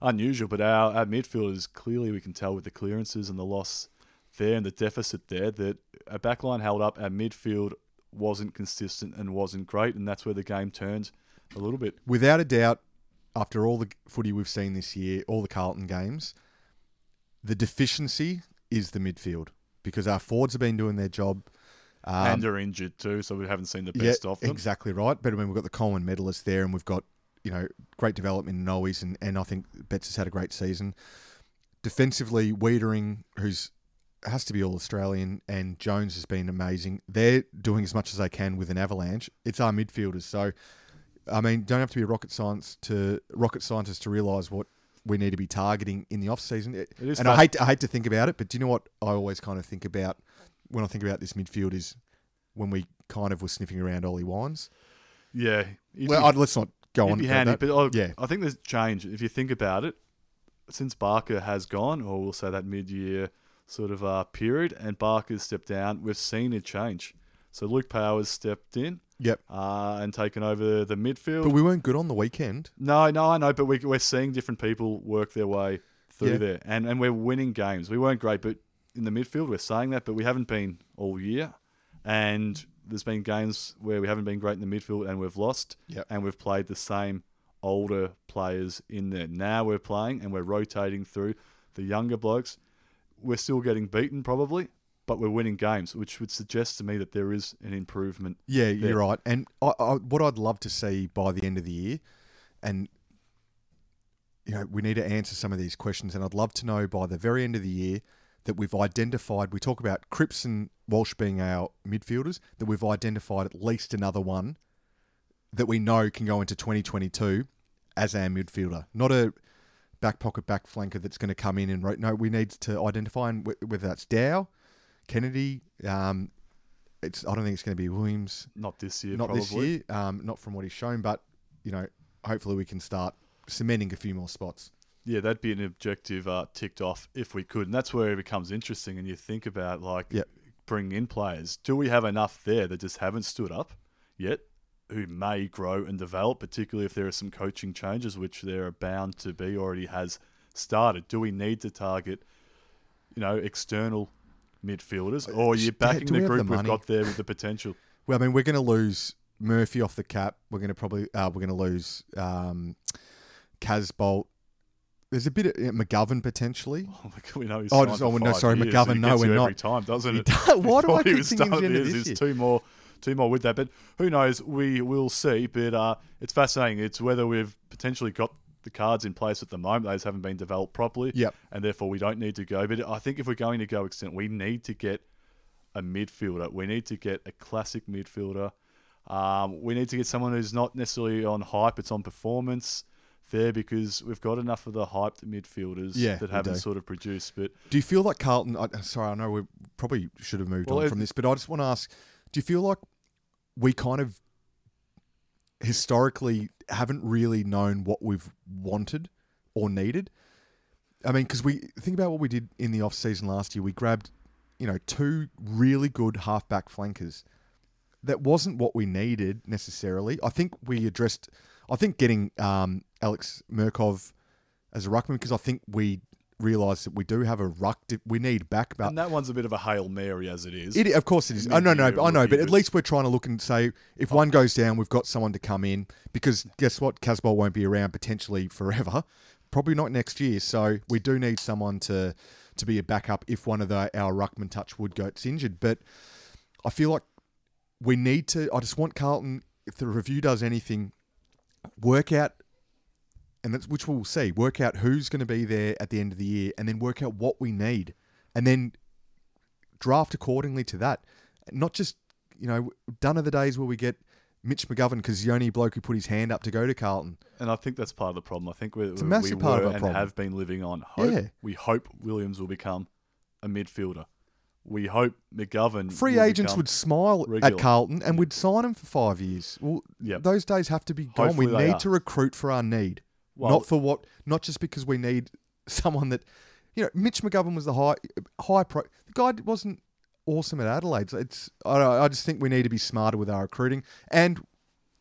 unusual. But our, our midfield is clearly we can tell with the clearances and the loss there and the deficit there that our back line held up. Our midfield wasn't consistent and wasn't great, and that's where the game turned a little bit. Without a doubt, after all the footy we've seen this year, all the Carlton games, the deficiency is the midfield because our forwards have been doing their job. Um, and are injured too, so we haven't seen the yeah, best of them. exactly right. But I mean, we've got the Coleman medalist there, and we've got you know great development in Noes, and, and I think Betts has had a great season. Defensively, Weitering, who's has to be all Australian, and Jones has been amazing. They're doing as much as they can with an avalanche. It's our midfielders, so I mean, don't have to be a rocket science to rocket scientist to realise what we need to be targeting in the off season. It is and I fast- hate I hate to think about it, but do you know what I always kind of think about when I think about this midfield is when we kind of were sniffing around Ollie Wines. Yeah, Well, be- I'd, let's not go on be handy, but oh, yeah, I think there's change if you think about it. Since Barker has gone, or we'll say that mid-year sort of uh, period, and Barker's stepped down, we've seen a change. So Luke Powers stepped in yep. uh, and taken over the midfield. But we weren't good on the weekend. No, no, I know, but we, we're seeing different people work their way through Yeah. there, and and we're winning games. We weren't great, but in the midfield, we're saying that, but we haven't been all year, and there's been games where we haven't been great in the midfield, and we've lost, Yep. and we've played the same older players in there. Now we're playing, and we're rotating through the younger blokes. We're still getting beaten, probably. But we're winning games, which would suggest to me that there is an improvement. Yeah, there. you're right. And I, I, what I'd love to see by the end of the year, and you know, we need to answer some of these questions, and I'd love to know by the very end of the year that we've identified. We talk about Cripps and Walsh being our midfielders. That we've identified at least another one that we know can go into 2022 as our midfielder, not a back pocket back flanker that's going to come in and no. We need to identify and whether that's Dow, Kennedy. Um, it's I don't think it's going to be Williams. Not this year, not probably. this year. Um, not from what he's shown, but you know, hopefully we can start cementing a few more spots. Yeah, that'd be an objective uh, ticked off if we could, and that's where it becomes interesting. And you think about like Yep. bringing in players. Do we have enough there that just haven't stood up yet, who may grow and develop, particularly if there are some coaching changes, which there are bound to be, already has started. Do we need to target, you know, external midfielders, or are you Uh, backing we the have the group we've got there with the potential? Well, I mean, we're going to lose Murphy off the cap. We're going to probably uh, we're going to lose um, Casboult. There's a bit of uh, McGovern potentially. Oh, my God, we know he's Oh, just- oh, no, sorry, years. McGovern, no, we're not. every time, doesn't He it? does- why do I keep thinking he's the end of this There's year? two more, two more with that, but who knows? We will see. But uh, it's fascinating. It's whether we've potentially got the cards in place at the moment; those haven't been developed properly, Yep. and therefore we don't need to go. But I think if we're going to go extent, we need to get a midfielder. We need to get a classic midfielder. Um, we need to get someone who's not necessarily on hype; it's on performance. There because we've got enough of the hyped midfielders Yeah, that haven't sort of produced. But Do you feel like Carlton? I, sorry, I know we probably should have moved Well, on from this, but I just want to ask: Do you feel like we kind of historically haven't really known what we've wanted or needed? I mean, because we think about what we did in the off season last year. We grabbed, you know, two really good halfback flankers. That wasn't what we needed necessarily. I think we addressed. I think getting um, Alex Mirkov as a ruckman because I think we realised that we do have a ruck. di- We need back, but and that one's a bit of a hail mary as it is. it, of course it is. Oh, I know, no, I know, but at least we're trying to look and say if oh. one goes down, we've got someone to come in because guess what? Casboult won't be around potentially forever, probably not next year. So we do need someone to to be a backup if one of the, our ruckman touch wood goats injured. But I feel like we need to. I just want Carlton if the review does anything, work out. And that's which we'll see. Work out who's going to be there at the end of the year, and then work out what we need, and then draft accordingly to that. Not just, you know, done are the days where we get Mitch McGovern because the only bloke who put his hand up to go to Carlton. And I think that's part of the problem. I think we, a massive we part of our and problem. have been living on hope. Yeah. We hope Williams will become a midfielder. We hope McGovern. Free agents would smile regular. at Carlton and we'd sign him for five years. Well, Yep. those days have to be gone. Hopefully we need are. to recruit for our need, Well- not for what. Not just because we need someone that, you know, Mitch McGovern was the high high pro. The guy wasn't awesome at Adelaide. It's I, I just think we need to be smarter with our recruiting, and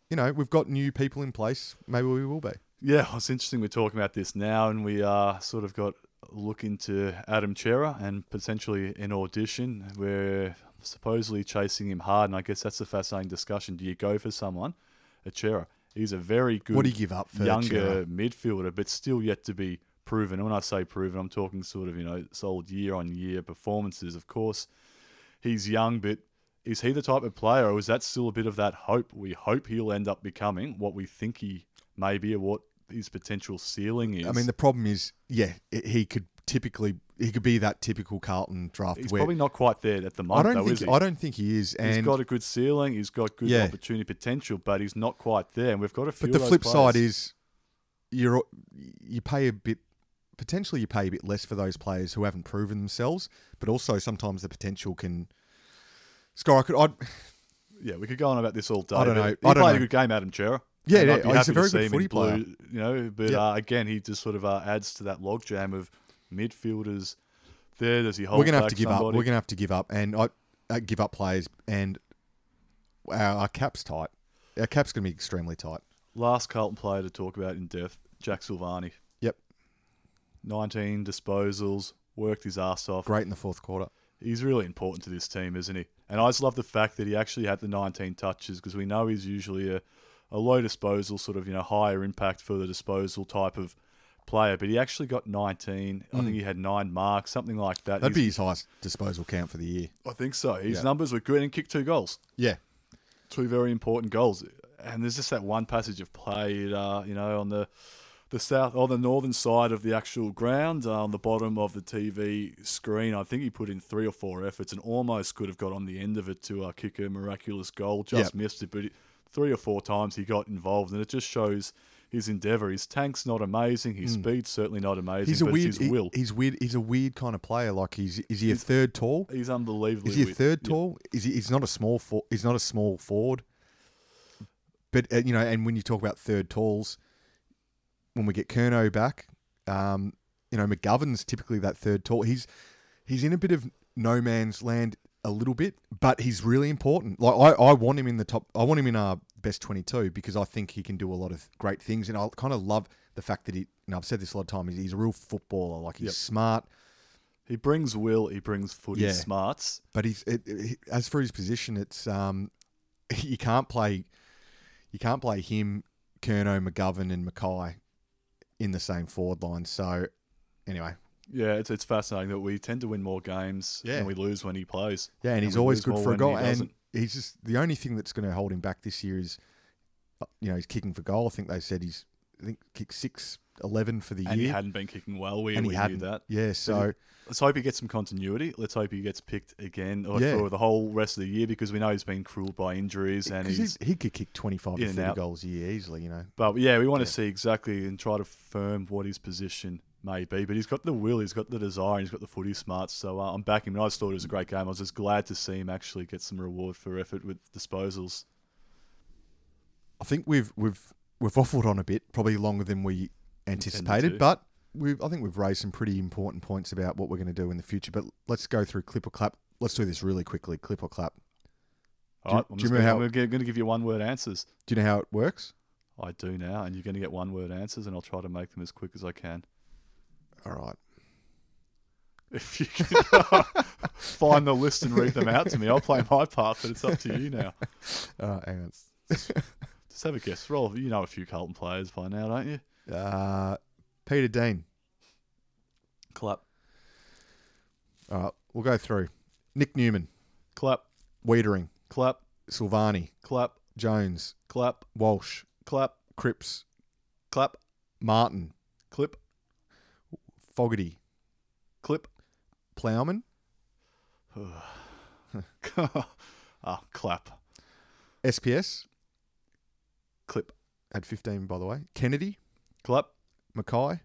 you know, we've got new people in place. Maybe we will be. Yeah, it's interesting we're talking about this now, and we uh, sort of got a look into Adam Cerra and potentially an audition. We're supposedly chasing him hard, and I guess that's a fascinating discussion. Do you go for someone, a Cerra? He's a very good What do you give up for younger midfielder, but still yet to be proven. And when I say proven, I'm talking sort of, you know, solid year on year performances. Of course, he's young, but is he the type of player, or is that still a bit of that hope? We hope he'll end up becoming what we think he may be, or what his potential ceiling is. I mean, the problem is, yeah, he could typically he could be that typical Carlton draft. he's where probably not quite there at the I moment, don't though, think is he? I don't think he is. He's got a good ceiling. He's got good Yeah. opportunity potential, but he's not quite there. And we've got a few. but the flip side is you're you pay a bit potentially you pay a bit less for those players who haven't proven themselves, but also sometimes the potential can skyrocket. I'd, yeah, we could go on about this all day. I don't know. He I don't played know. a good game, Adam Cerra. Yeah, yeah, he's a very good footy player. You know, but Yeah. uh, again, he just sort of uh, adds to that logjam of midfielders. There, does he hold? we're gonna have to give up. We're gonna have to give up, and I uh, give up players, and our, our cap's tight. Our cap's gonna be extremely tight. Last Carlton player to talk about in depth, Jack Silvagni. Yep, 19 disposals, worked his ass off. great in the fourth quarter. He's really important to this team, isn't he? And I just love the fact that he actually had the 19 touches because we know he's usually a, a low disposal, sort of, you know, higher impact for the disposal type of player. But he actually got 19. I think he had nine marks, something like that. Mm. That'd be his highest disposal count for the year. I think so. His Yeah. numbers were good and kicked two goals. Yeah, two very important goals. And there's just that one passage of play, uh, you know, on the the south or the northern side of the actual ground uh, on the bottom of the TV screen. I think he put in three or four efforts and almost could have got on the end of it to uh, kick a miraculous goal. Just Yep. missed it, but three or four times he got involved, and it just shows his endeavour. His tank's not amazing. His speed's certainly not amazing. He's a but weird. he- will. he's weird. He's a weird kind of player. Like he's is he a third tall? He's unbelievably. Is he a weird. third Yeah. tall? Is he? He's not a small. For, he's not a small forward. But uh, you know, and when you talk about third talls, when we get Curnow back, um, you know, McGovern's typically that third tall. He's he's in a bit of no man's land a little bit, but he's really important. Like I, I want him in the top. I want him in our best twenty-two because I think he can do a lot of great things, and I kind of love the fact that he. And I've said this a lot of times. He's a real footballer. Like he's Yep. smart. He brings will. He brings footy Yeah. smarts. but he's it, it- as for his position, it's um, you can't play, you can't play him, Curnow, McGovern, and McKay in the same forward line. So anyway, Yeah, it's it's fascinating that we tend to win more games Yeah. than we lose when he plays. yeah, and, And he's always good for a goal. And. He's just the only thing that's going to hold him back this year is, uh, you know, he's kicking for goal. I think they said he's I think kicked six eleven for the year. And he hadn't been kicking well. We, and we he knew that. Yeah, so Let's hope he gets some continuity. Let's hope he gets picked again or Yeah. for the whole rest of the year because we know he's been cruelled by injuries and he's. he, could kick twenty five in to thirty goals a year easily. You know, But yeah, we want Yeah. to see exactly and try to firm what his position may be. But he's got the will, he's got the desire, and he's got the footy smarts. So uh, I'm backing him. I just thought it was a great game. I was just glad to see him actually get some reward for effort with disposals. I think we've we've we've waffled on a bit, probably longer than we anticipated, but we've I think we've raised some pretty important points about what we're going to do in the future. But let's go through clip or clap. Let's do this really quickly. Clip or clap. All Do- right, do you remember gonna, how- we're going to give you one word answers. Do you know how it works? I do now, and you're going to get one word answers, and I'll try to make them as quick as I can. All right. If you can find the list and read them out to me, I'll play my part, but it's up to you now. Uh, hang on. Just have a guess. Roll. You know a few Carlton players by now, don't you? Uh, Peter Dean. Clap, All right, we'll go through. Nic Newman, clap, Weitering, clap, Silvagni, clap, Jones, clap, Walsh, clap, Cripps, clap, Martin, clip, Fogarty, clip. Plowman, ah, clap, SPS clip, had 15 by the way. Kennedy, clap, McKay,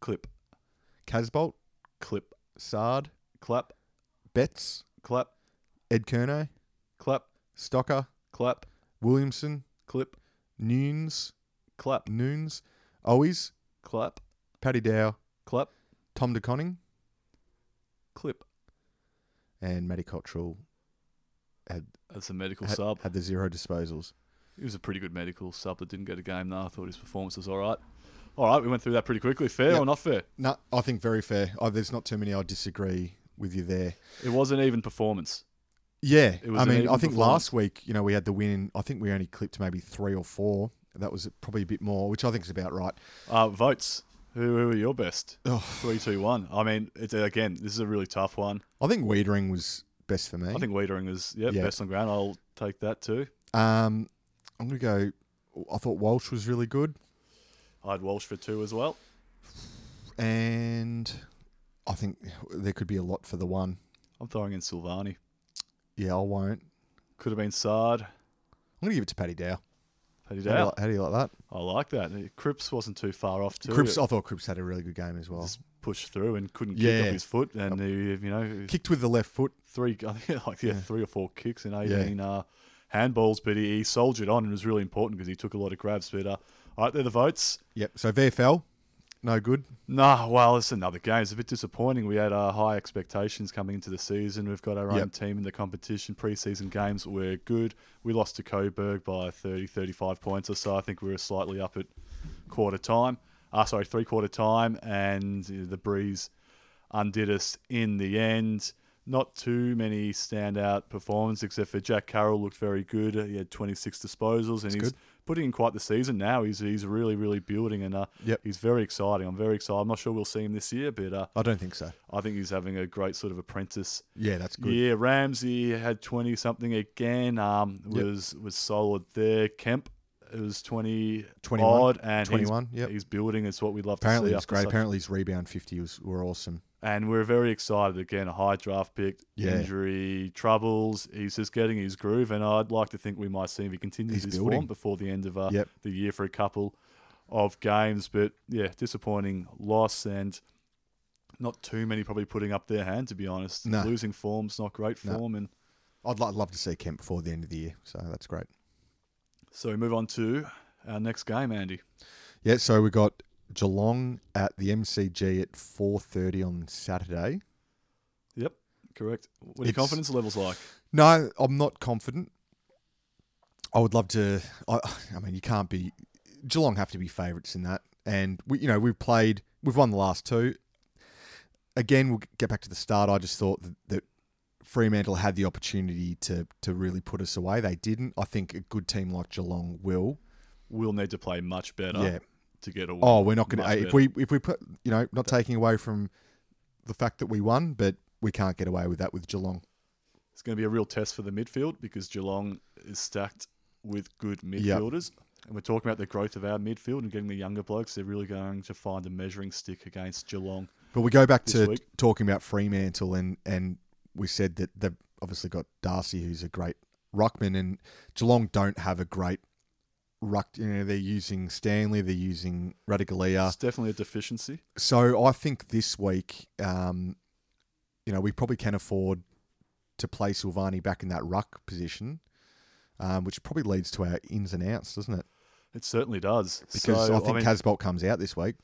clip, Casboult, clip, Saad, clap, Betts, clap, Ed Curnow, clap, Stocker, clap, Williamson, clip, Newnes, clap, Newnes, Owies, clap, Paddy Dow, clap, Tom De Koning, clip. and Matty Cottrell had, That's a medical had, sub. had the zero disposals. He was a pretty good medical sub that didn't get a game though. I thought his performance was all right. All right, we went through that pretty quickly. Fair Yep. or not fair? No, I think very fair. Oh, there's not too many I disagree with you there. It was an even performance. Yeah, It was I mean, I think last week, you know, we had the win. I think we only clipped maybe three or four. That was probably a bit more, which I think is about right. Uh, votes. Who, who are your best? Oh. Three, two, one. I mean, it's again. This is a really tough one. I think Weitering was best for me. I think Weitering was yep, Yeah. best on ground. I'll take that too. Um, I'm going to go. I thought Walsh was really good, I had Walsh for two as well. and I think there could be a lot for the one. I'm throwing in Silvagni. Yeah, I won't. Could have been Saad. I'm going to give it to Paddy Dow. Paddy How, do you like, how do you like that? I like that. Cripps wasn't too far off too. Cripps, I thought Cripps had a really good game as well. Just pushed through and couldn't kick off his foot, and he, you know, Kicked with the left foot. three, I think like yeah, Yeah. three or four kicks in eighteen uh, handballs, but he, he soldiered on and it was really important because he took a lot of grabs. But uh, all right, they're the votes. Yep. So VFL, no good. No, well, it's another game. It's a bit disappointing. We had uh, high expectations coming into the season. We've got our own team in the competition. Preseason games were good. We lost to Coburg by 30, 35 points or so. I think we were slightly up at quarter time. Uh, sorry, three quarter time, and the breeze undid us in the end. Not too many standout performances, except for Jack Carroll looked very good. He had 26 disposals, and That's he's good. Putting in quite the season now. He's he's really really building, and uh, Yep. he's very exciting. I'm very excited. I'm not sure we'll see him this year, but uh, I don't think so. I think he's having a great sort of apprentice Yeah, that's good. Yeah, Ramsey had 20 something again. Um, Yep. was was solid there. Kemp It was 20 21, odd, and 21, he's, yep. he's building. It's what we'd love Apparently, to see. it's great. Apparently, his rebound 50 was were awesome. And we're very excited again. A high draft pick, Yeah. injury troubles. He's just getting his groove, and I'd like to think we might see if he continues his form before the end of uh, Yep. the year for a couple of games. But yeah, disappointing loss, and not too many probably putting up their hand. To be honest, No. losing form's not great No. form, and I'd love to see Kemp before the end of the year, so that's great. so we move on to our next game, Andy. Yeah, so we got Geelong at the MCG at 4:30 on Saturday. Yep, correct. What are your confidence levels like? No, I'm not confident. I would love to. I, I mean, you can't be. Geelong have to be favourites in that, and we, you know, we've played, we've won the last two. Again, we'll get back to the start. I just thought that, that Fremantle had the opportunity to to really put us away. They didn't. I think a good team like Geelong will. We'll need to play much better Yeah. To get a oh, win. Oh, we're not going to. Uh, if we if we put, you know, not taking away from the fact that we won, but we can't get away with that with Geelong. It's going to be a real test for the midfield because Geelong is stacked with good midfielders. And we're talking about the growth of our midfield and getting the younger blokes. They're really going to find a measuring stick against Geelong. But we go back to week. talking about Fremantle, and and we said that they've obviously got Darcy, who's a great ruckman, and Geelong don't have a great ruck. You know, they're using Stanley, they're using Ratugolea. It's definitely a deficiency. So I think this week, um, you know, we probably can afford to play Silvagni back in that ruck position, um, which probably leads to our ins and outs, doesn't it? It certainly does. Because so, I think mean, Casboult comes out this week.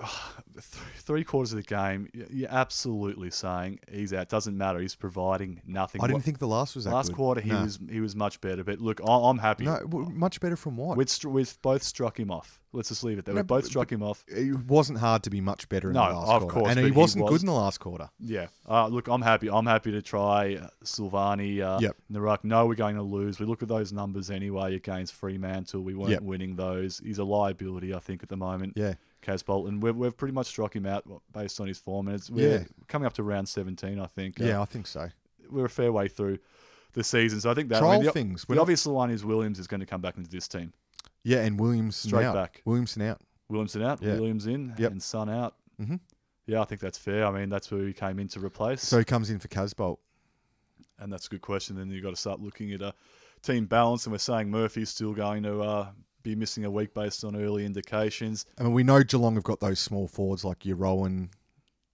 th- three quarters of the game, you're absolutely saying he's out. Doesn't matter. He's providing nothing. I didn't What- think the last was that last good. quarter he No. was he was much better. But look, I- I'm happy. no much better from what? We've, we've both struck him off. Let's just leave it there. No, We've both struck him off. it wasn't hard to be much better in No, the last of quarter. course, and he he wasn't was- good in the last quarter. Yeah. Uh, look, I'm happy. I'm happy to try uh, Silvagni uh, Yep. ruck. No, we're going to lose. We look at those numbers anyway against Fremantle. We weren't Yep. winning those. He's a liability, I think, at the moment. Yeah, Casboult, and we've, we've pretty much struck him out based on his form. And it's, we're Yeah. coming up to round 17, I think. Uh, yeah, I think so. we're a fair way through the season. So I think that I Trial mean, the, things. the We're not- obvious one is Williams is going to come back into this team. yeah, and Williams Straight out. back. Williamson out. Williamson out, Yeah. Williams in, Yep. and Son out. hmm Yeah, I think that's fair. I mean, that's where he came in to replace. So he comes in for Casboult. And that's a good question. Then you've got to start looking at a team balance, and we're saying Murphy's still going to uh, be missing a week based on early indications. I mean, we know Geelong have got those small forwards like your Rohan.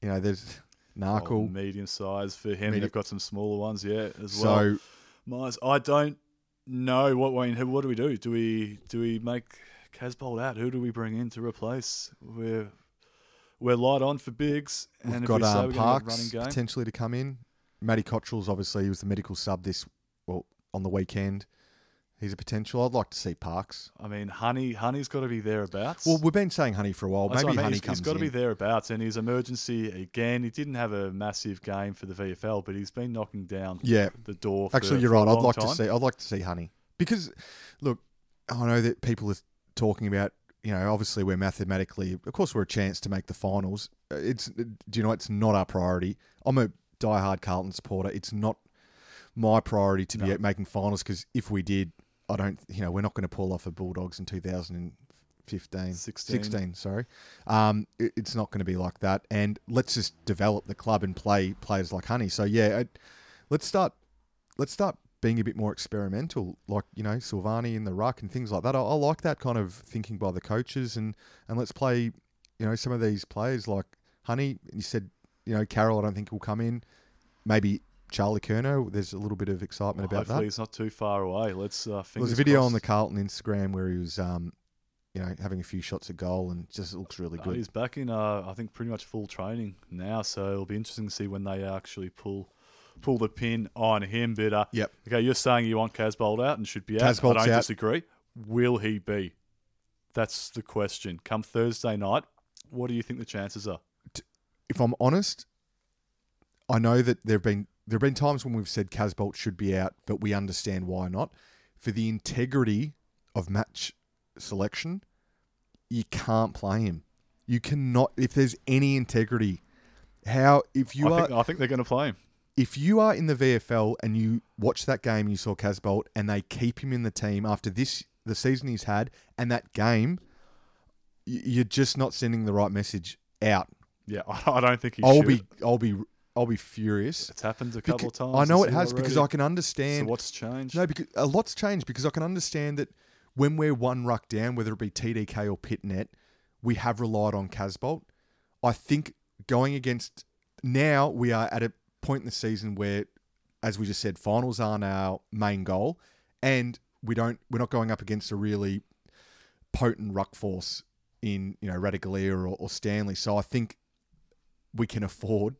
You know, there's Narkle. medium size for him. Medi- They've got some smaller ones, yeah, as well. so Miers, I don't know what Wayne. What do we do? Do we do we make Casboult out? Who do we bring in to replace? We're we're light on for bigs, we've if got we um, Parks potentially to come in. Matty Cottrell's obviously he was the medical sub this well on the weekend. He's a potential. I'd like to see Parks. I mean, Honey, Honey's got to be thereabouts. Well, we've been saying Honey for a while. That's Maybe what I mean. Honey He's- comes he's got to be thereabouts, and his emergency again. He didn't have a massive game for the VFL, but he's been knocking down Yeah, the door. For, Actually, you're right. I'd like time. to see. I'd like to see Honey because, look, I know that people are talking about. You know, obviously, we're mathematically, of course, we're a chance to make the finals. Uh, It's, do you know, it's not our priority. I'm a diehard Carlton supporter. It's not my priority to be No. at making finals because if we did, I don't. You know, we're not going to pull off a Bulldogs in 2015, 16. 16 sorry, um, it- it's not going to be like that. And let's just develop the club and play players like Honey. So yeah, let's start let's start being a bit more experimental, like you know Silvagni in the ruck and things like that. I, I like that kind of thinking by the coaches, and and let's play, you know, some of these players like Honey. You said, you know, Carroll. I don't think will come in. Maybe Charlie Curnow. There's a little bit of excitement about that. Hopefully, that. he's not too far away. Let's. Uh, There was a video crossed. on the Carlton Instagram where he was, um, you know, having a few shots at goal and just looks really Uh, good. he's back in, uh, I think, pretty much full training now. So it'll be interesting to see when they actually pull pull the pin on him. But uh, Yep. okay, you're saying you want Casboult out and should be out. Casboult's I don't out. disagree. Will he be? That's the question. Come Thursday night, what do you think the chances are? if I'm honest, I know that there've been there've been times when we've said Casboult should be out, but we understand why not. For the integrity of match selection, you can't play him. You cannot if there's any integrity. How if you I are think, I think they're going to play him. if you are in the VFL and you watch that game, you saw Casboult, and they keep him in the team after this the season he's had, and that game, you're just not sending the right message out. Yeah, I, I don't think he I'll should. be, I'll be, I'll be furious. It's happened a couple of times. I know it has because I already. can So understand. what's changed? no, because a lot's changed because I can understand that when we're one ruck down, whether it be TDK or Pittonet, we have relied on Casboult. I think going against now we are at a point in the season where, as we just said, finals aren't our main goal, and we don't we're not going up against a really potent ruck force in you know Ratugolea or, or Stanley. So I think we can afford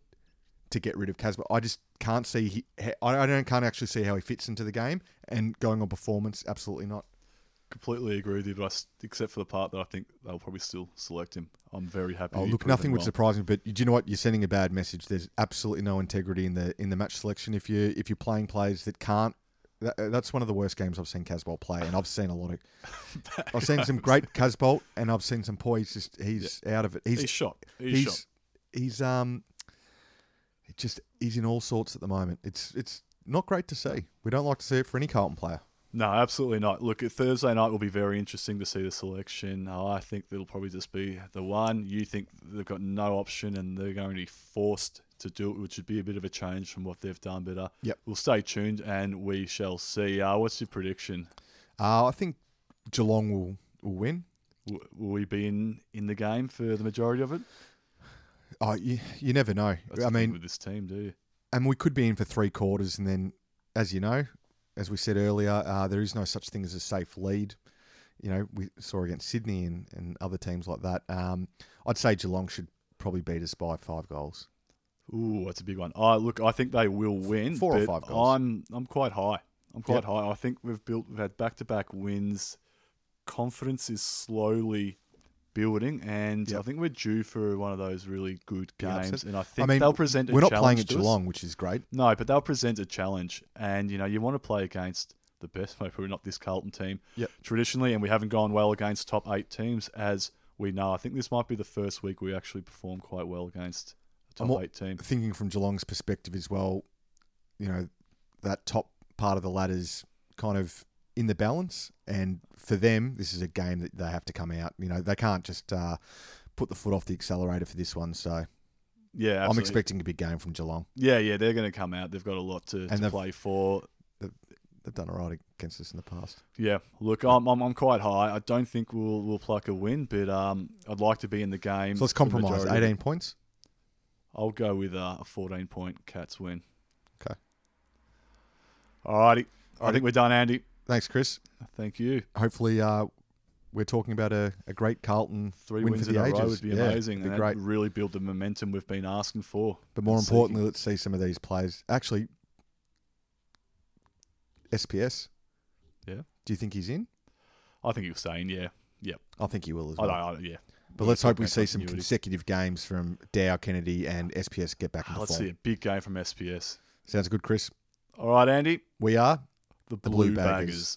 to get rid of Casboult. I just can't see he, I I don't can't actually see how he fits into the game and going on performance. Absolutely not. completely agree with you, but I except for the part that I think they'll probably still select him. I'm very happy. Oh, look, nothing would surprise me. But do you know what? You're sending a bad message. There's absolutely no integrity in the in the match selection. If you if you're playing players that can't, that, that's one of the worst games I've seen Casboult play, and I've seen a lot of. I've seen some great Casboult, and I've seen some poor. He's just he's out of it. He's He's shot. He's, he's shot. he's um, it just he's in all sorts at the moment. It's it's not great to see. We don't like to see it for any Carlton player. No, absolutely not. Look, Thursday night will be very interesting to see the selection. Uh, I think it'll probably just be the one. You think they've got no option and they're going to be forced to do it, which would be a bit of a change from what they've done. But uh, Yep. we'll stay tuned and we shall see. Uh, what's your prediction? Uh, I think Geelong will will win. W- will we be in, in the game for the majority of it? Oh, you, you never know. That's I mean, with this team, do you? and we could be in for three quarters, and then, as you know, as we said earlier, uh, there is no such thing as a safe lead. You know, we saw against Sydney and, and other teams like that. Um, I'd say Geelong should probably beat us by five goals. Ooh, that's a big one. I look, I think they will win. Four or five goals. I'm I'm quite high. I'm quite Yep. high. I think we've built we've had back to back wins. Confidence is slowly building, and I think we're due for one of those really good games. upset. And I think I mean, they'll present. A challenge. We're not playing at. Geelong, which is great. No, but they'll present a challenge, and you know you want to play against the best, maybe not this Carlton team. Yep. Traditionally, and we haven't gone well against top eight teams, as we know. I think this might be the first week we actually perform quite well against a top I'm eight team. Thinking from Geelong's perspective as well, you know, that top part of the ladder's kind of in the balance, and for them, this is a game that they have to come out. You know, they can't just uh, put the foot off the accelerator for this one. So Yeah, I'm expecting a big game from Geelong. Yeah, yeah, they're going to come out. They've got a lot to, to they've- play for. They've done all right against us in the past. Yeah, look, I'm, I'm, I'm quite high. I don't think we'll we'll pluck a win, but um, I'd like to be in the game. So let's compromise. majority of it. 18 points. I'll go with uh, a 14 point Cats win. Okay. Alrighty, I think we're done, Andy. Thanks, Chris. Thank you. Hopefully, uh, we're talking about a, a great Carlton Three win wins for in the a ages. row would be Yeah, amazing, be great. really build the momentum we've been asking for. But more importantly, seeking. let's see some of these players. Actually, SPS. Yeah. Do you think he's in? I think he'll stay in. Yeah, I think he will as I well. don't. I yeah. But let's hope we see some consecutive games from Dow, Kennedy, and SPS get back in Ah, the Let's form. see a big game from SPS. Sounds good, Chris. All right, Andy. We are The The Blue, Blue Baggers. Baggers.